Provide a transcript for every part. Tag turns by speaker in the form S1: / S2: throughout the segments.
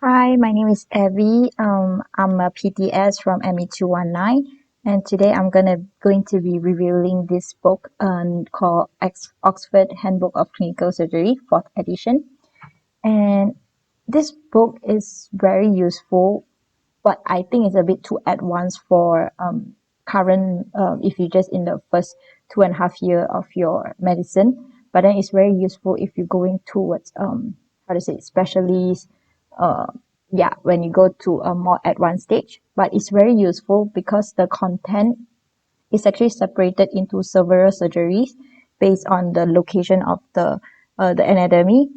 S1: Hi, my name is Abby. Um, I'm a PTS from ME219 and today I'm gonna going to be reviewing this book um, called Ex- Oxford Handbook of Clinical Surgery, fourth edition. And this book is very useful, but I think it's a bit too advanced for um, current uh, if you're just in the first two and a half year of your medicine. But then it's very useful if you're going towards um how to say specialist uh yeah when you go to a more advanced stage. But it's very useful because the content is actually separated into several surgeries based on the location of the uh, the anatomy.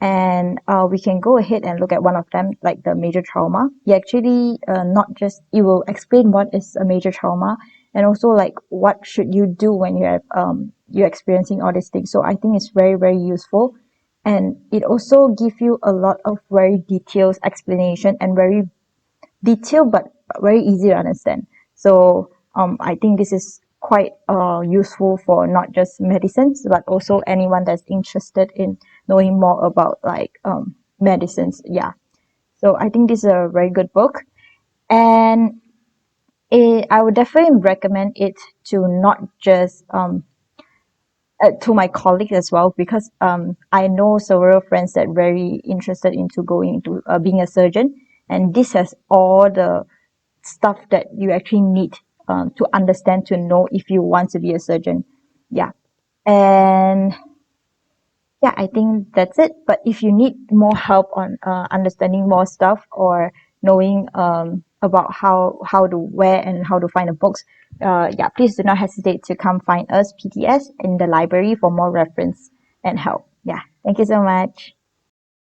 S1: And uh, we can go ahead and look at one of them like the major trauma. It actually uh, not just it will explain what is a major trauma and also like what should you do when you have um you're experiencing all these things. So I think it's very very useful and it also give you a lot of very details explanation and very detailed but very easy to understand. So um I think this is quite uh useful for not just medicines but also anyone that's interested in knowing more about like um medicines. Yeah. So I think this is a very good book. And I would definitely recommend it to not just um uh, to my colleagues as well because um I know several friends that very interested into going into uh, being a surgeon. And this has all the stuff that you actually need um to understand to know if you want to be a surgeon. Yeah. And yeah I think that's it. But if you need more help on uh understanding more stuff or knowing um about how how to where and how to find the books. Uh yeah please do not hesitate to come find us P_T_S in the library for more reference and help. Yeah thank you so much